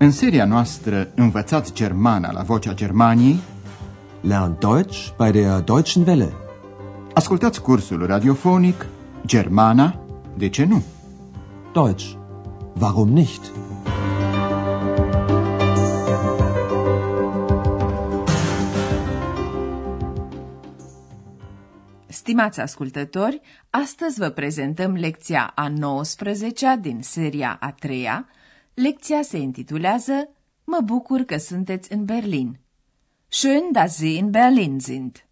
În seria noastră Învățați Germana la Vocea Germaniei Lernt Deutsch bei der Deutschen Welle. Ascultați cursul radiofonic Germana, de ce nu? Deutsch. Warum nicht? Stimați ascultători, astăzi vă prezentăm lecția a 19-a din seria a treia. Lecția se intitulează Mă bucur că sunteți în Berlin. Schön, dass Sie in Berlin sind.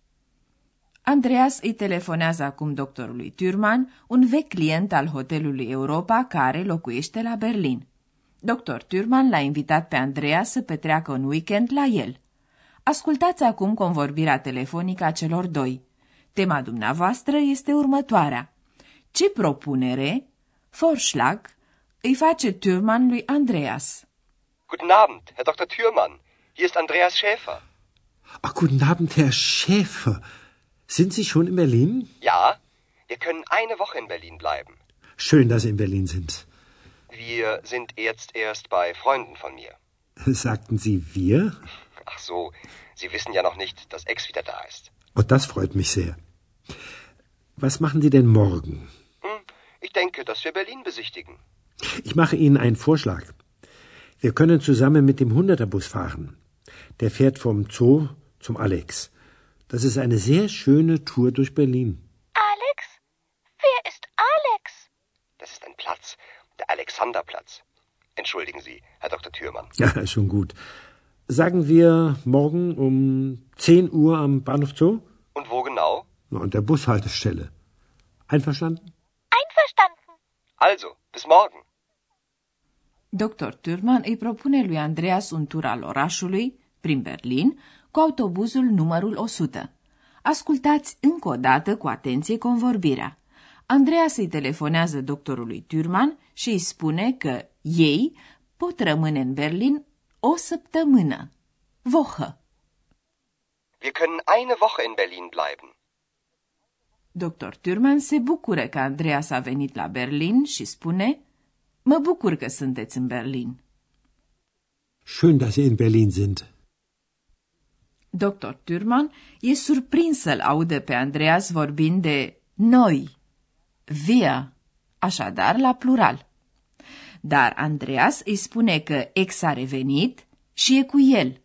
Andreas îi telefonează acum doctorului Thürmann, un vechi client al hotelului Europa care locuiește la Berlin. Doctor Thürmann l-a invitat pe Andreas să petreacă un weekend la el. Ascultați acum convorbirea telefonică a celor doi. Tema dumneavoastră este următoarea. Ce propunere, Vorschlag, îi face Thürmann lui Andreas? Guten Abend, Herr Dr. Thürmann. Hier ist Andreas Schäfer. Ach, guten Abend, Herr Schäfer. Sind Sie schon in Berlin? Ja, wir können eine Woche in Berlin bleiben. Schön, dass Sie in Berlin sind. Wir sind jetzt erst bei Freunden von mir. Sagten Sie wir? Ach so, Sie wissen ja noch nicht, dass Ex wieder da ist. Oh, das freut mich sehr. Was machen Sie denn morgen? Hm, ich denke, dass wir Berlin besichtigen. Ich mache Ihnen einen Vorschlag. Wir können zusammen mit dem Hunderterbus fahren. Der fährt vom Zoo zum Alex. Das ist eine sehr schöne Tour durch Berlin. Alex? Wer ist Alex? Das ist ein Platz, der Alexanderplatz. Entschuldigen Sie, Herr Dr. Thürmann. Ja, schon gut. Sagen wir morgen um 10 Uhr am Bahnhof Zoo? Und wo genau? Na, an der Bushaltestelle. Einverstanden? Einverstanden. Also, bis morgen. Dr. Thürmann îi propune lui Andreas un tur al orașului, prin Berlin, cu autobuzul numărul 100. Ascultați încă o dată cu atenție convorbirea. Andreas îi telefonează doctorului Thürmann și îi spune că ei pot rămâne în Berlin o săptămână. Woche. Wir können eine Woche in Berlin bleiben. Dr. Thürmann se bucură că Andreas a venit la Berlin și spune Mă bucur că sunteți în Berlin. Schön, dass Sie in Berlin sind. Dr. Thürmann e surprins să-l audă pe Andreas vorbind de noi, wir, așadar la plural. Dar Andreas îi spune că ex a revenit și e cu el,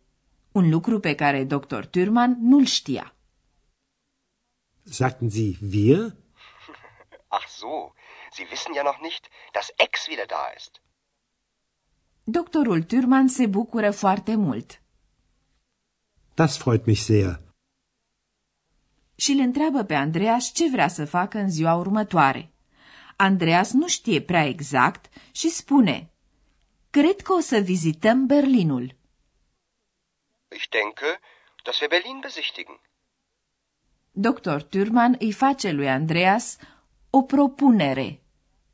un lucru pe care Dr. Thürmann nu-l știa. Sagten Sie wir? Ach so, Sie wissen ja noch nicht, dass Ex wieder da ist. Doctorul Thürmann se bucură foarte mult Das freut mich sehr. și îl întreabă pe Andreas ce vrea să facă în ziua următoare. Andreas nu știe prea exact și spune Cred că o să vizităm Berlinul. Ich denke, dass wir Berlin besichtigen. Dr. Thürmann îi face lui Andreas o propunere,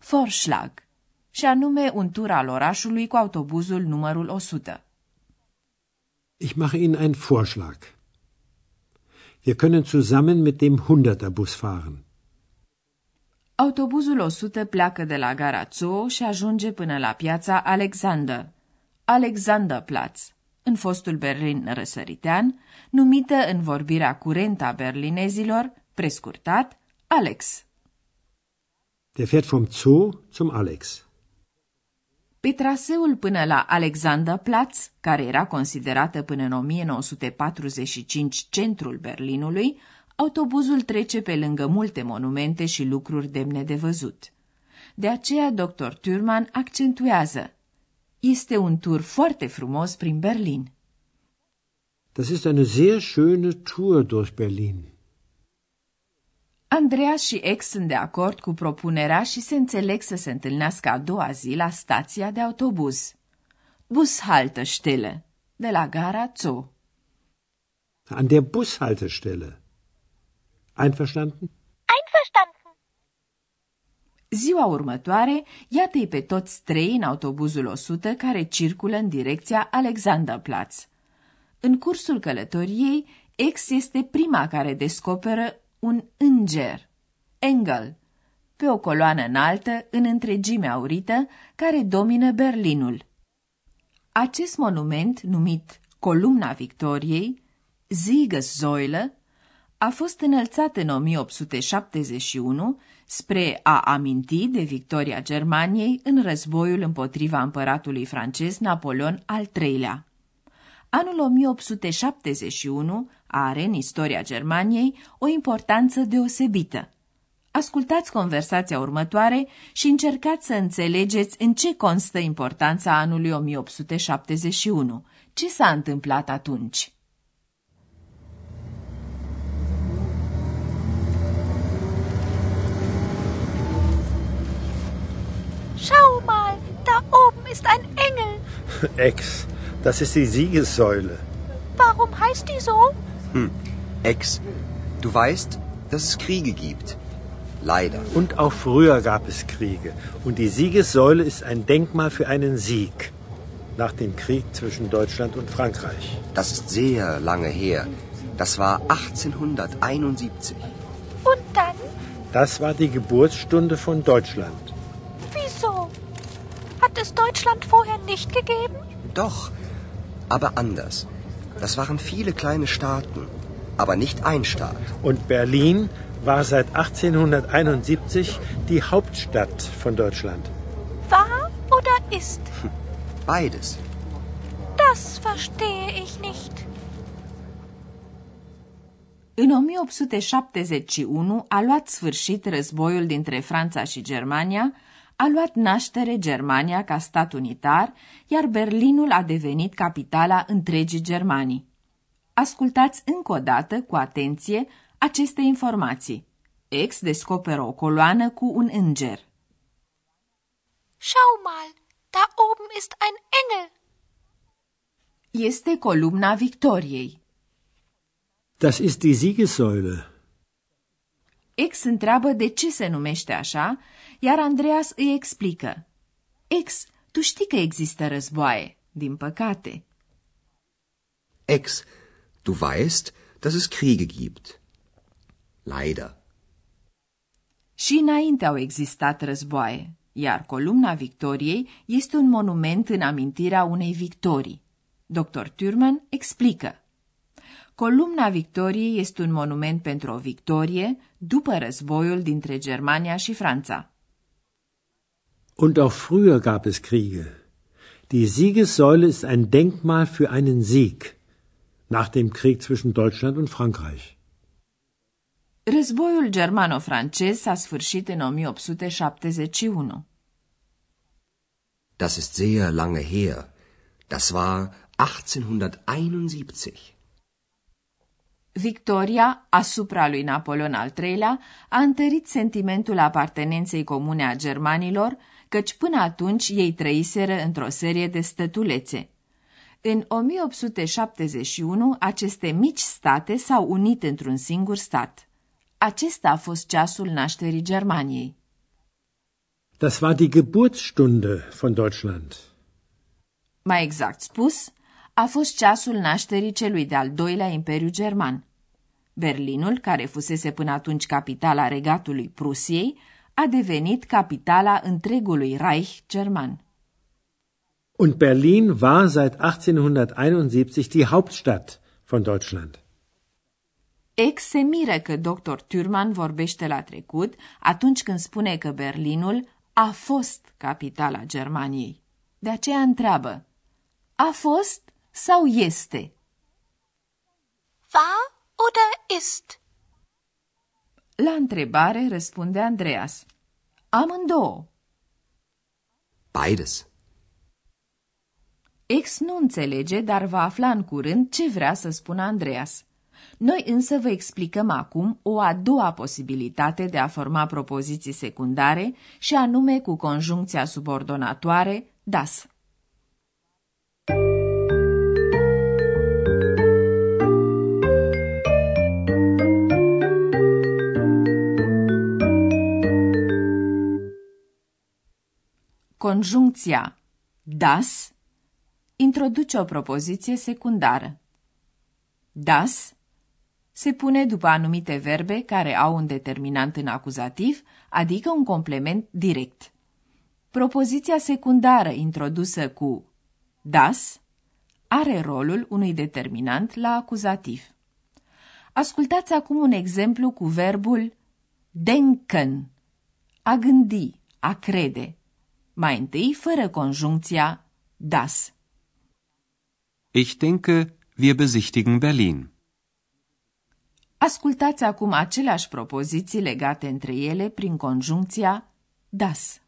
Vorschlag, și anume un tur al orașului cu autobuzul numărul 100. Ich mache Ihnen einen Vorschlag. Wir können zusammen mit dem Hunderterbus fahren. Autobuzul 100 pleacă de la gara Zoo și ajunge până la piața Alexander, Alexanderplatz, în fostul Berlin răsăritean, numită în vorbirea curentă a berlinezilor, prescurtat, Alex. Der fährt vom Zoo zum Alex. Pe traseul până la Alexanderplatz, care era considerată până în 1945 centrul Berlinului, autobuzul trece pe lângă multe monumente și lucruri demne de văzut. De aceea, dr. Thürmann accentuează. Este un tur foarte frumos prin Berlin. Das ist eine sehr schöne Tour durch Berlin. Andreas și ex sunt de acord cu propunerea și se înțeleg să se întâlnească a doua zi la stația de autobuz. Bushaltestelle, de la gara Zoo. An der Bushaltestelle. Einverstanden? Einverstanden. Ziua următoare, iată-i pe toți trei în autobuzul 100 care circulă în direcția Alexanderplatz. În cursul călătoriei, ex este prima care descoperă un înger, Engel, pe o coloană înaltă în întregime aurită care domină Berlinul. Acest monument, numit Columna Victoriei, Siegessäule, a fost înălțat în 1871 spre a aminti de victoria Germaniei în războiul împotriva împăratului francez Napoleon al III-lea. Anul 1871 are în istoria Germaniei o importanță deosebită. Ascultați conversația următoare și încercați să înțelegeți în ce constă importanța anului 1871. Ce s-a întâmplat atunci? Schau mal, da oben ist ein Engel. Ex, das ist die Siegessäule. Warum heißt die so? Hm, Ex, du weißt, dass es Kriege gibt. Leider. Und auch früher gab es Kriege. Und die Siegessäule ist ein Denkmal für einen Sieg. Nach dem Krieg zwischen Deutschland und Frankreich. Das ist sehr lange her. Das war 1871. Und dann? Das war die Geburtsstunde von Deutschland. Wieso? Hat es Deutschland vorher nicht gegeben? Doch, aber anders. Das waren viele kleine Staaten, aber nicht ein Staat. Und Berlin war seit 1871 die Hauptstadt von Deutschland. War oder ist? Beides. Das verstehe ich nicht. În 1871 a luat sfârșit războiul dintre Franța și Germania, a luat naștere Germania ca stat unitar, iar Berlinul a devenit capitala întregii Germanii. Ascultați încă o dată, cu atenție, aceste informații. Ex descoperă o coloană cu un înger. Schau mal, da oben ist ein Engel. Este columna Victoriei. Das ist die Siegessäule. Ex întreabă de ce se numește așa, iar Andreas îi explică. Ex, tu știi că există războaie, din păcate. Ex, du weißt, dass es Kriege gibt. Leider. Și înainte au existat războaie, iar columna Victoriei este un monument în amintirea unei victorii. Dr. Thurman explică. Columna Victoriei este un monument pentru o victorie după războiul dintre Germania și Franța. Und auch früher gab es Kriege. Die Siegessäule ist ein Denkmal für einen Sieg nach dem Krieg zwischen Deutschland und Frankreich. Războiul germano-francez s-a sfârșit în 1871. Das ist sehr lange her. Das war 1871. Victoria asupra lui Napoleon al III-lea a întărit sentimentul apartenenței comune a germanilor, căci până atunci ei trăiseră într-o serie de stătulețe. În 1871, aceste mici state s-au unit într-un singur stat. Acesta a fost ceasul nașterii Germaniei. Das war die Geburtsstunde von Deutschland. Mai exact spus, a fost ceasul nașterii celui de-al doilea imperiu german. Berlinul, care fusese până atunci capitala regatului Prusiei, a devenit capitala întregului Reich german. Und Berlin war seit 1871 die Hauptstadt von Deutschland. Ex se miră că dr. Thurman vorbește la trecut atunci când spune că Berlinul a fost capitala Germaniei. De aceea întreabă, a fost sau este? War oder ist? La întrebare răspunde Andreas. Amândouă. Beides. Ex nu înțelege, dar va afla în curând ce vrea să spună Andreas. Noi însă vă explicăm acum o a doua posibilitate de a forma propoziții secundare și anume cu conjuncția subordonatoare das. Conjuncția das introduce o propoziție secundară. Das se pune după anumite verbe care au un determinant în acuzativ, adică un complement direct. Propoziția secundară introdusă cu das, are rolul unui determinant la acuzativ. Ascultați acum un exemplu cu verbul denken, a gândi, a crede. Mai întâi fără conjuncția das. Ich denke, wir besichtigen Berlin. Ascultați acum aceleași propoziții legate între ele prin conjuncția das.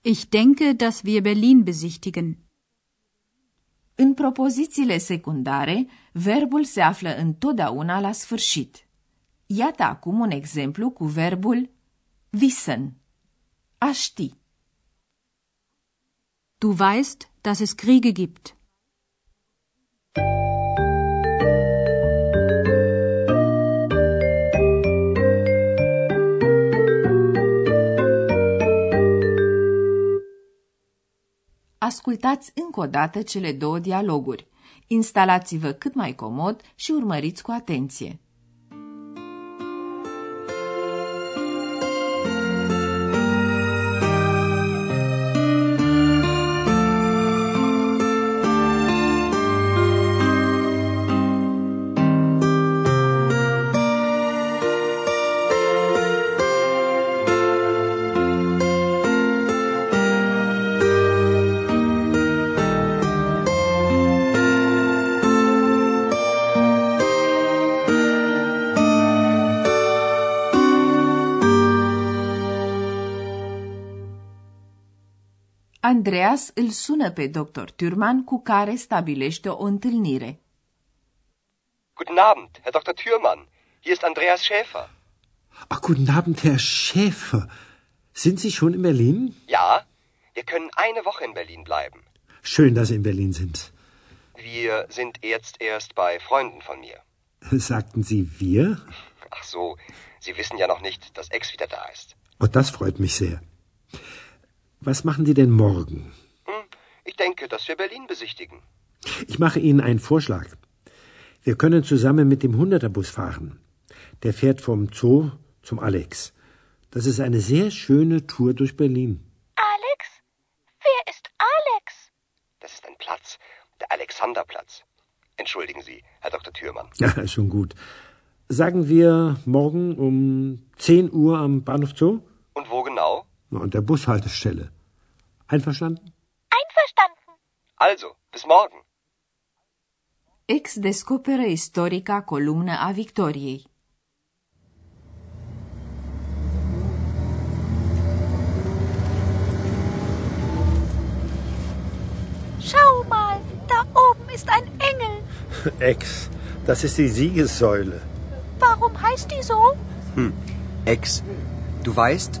Ich denke, dass wir Berlin besichtigen. În propozițiile secundare, verbul se află întotdeauna la sfârșit. Iată acum un exemplu cu verbul wissen, a ști. Du weißt, dass es Kriege gibt. Ascultați încă o dată cele două dialoguri. Instalați-vă cât mai comod și urmăriți cu atenție. Andreas îl sună pe dr. Thürmann cu care stabilește o întâlnire. Guten Abend, Herr Dr. Thürmann. Hier ist Andreas Schäfer. Ach, guten Abend, Herr Schäfer. Sind Sie schon in Berlin? Ja, wir können eine Woche in Berlin bleiben. Schön, dass Sie in Berlin sind. Wir sind jetzt erst bei Freunden von mir. Sagten Sie wir? Ach so, Sie wissen ja noch nicht, dass Ex wieder da ist. Oh, das freut mich sehr. Was machen Sie denn morgen? Hm, ich denke, dass wir Berlin besichtigen. Ich mache Ihnen einen Vorschlag. Wir können zusammen mit dem Hunderterbus fahren. Der fährt vom Zoo zum Alex. Das ist eine sehr schöne Tour durch Berlin. Alex? Wer ist Alex? Das ist ein Platz, der Alexanderplatz. Entschuldigen Sie, Herr Dr. Thürmann. Ja, schon gut. Sagen wir morgen um 10 Uhr am Bahnhof Zoo? Und wo genau? An der Bushaltestelle. Einverstanden? Einverstanden. Also, bis morgen. Ex descoperă istorica columnă a Victoriei. Schau mal, da oben ist ein Engel. Ex, das ist die Siegessäule. Warum heißt die so? Hm. Ex, du weißt,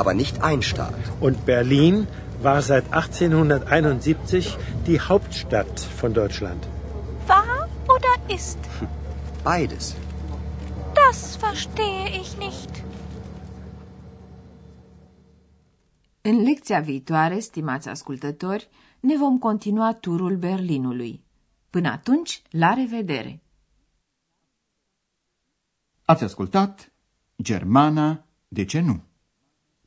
aber nicht ein Staat. Und Berlin war seit 1871 die Hauptstadt von Deutschland. War oder ist? Beides. Das verstehe ich nicht. În lecția viitoare, stimați ascultători, ne vom continua turul Berlinului. Până atunci, la revedere! Ați ascultat Germana, de ce nu?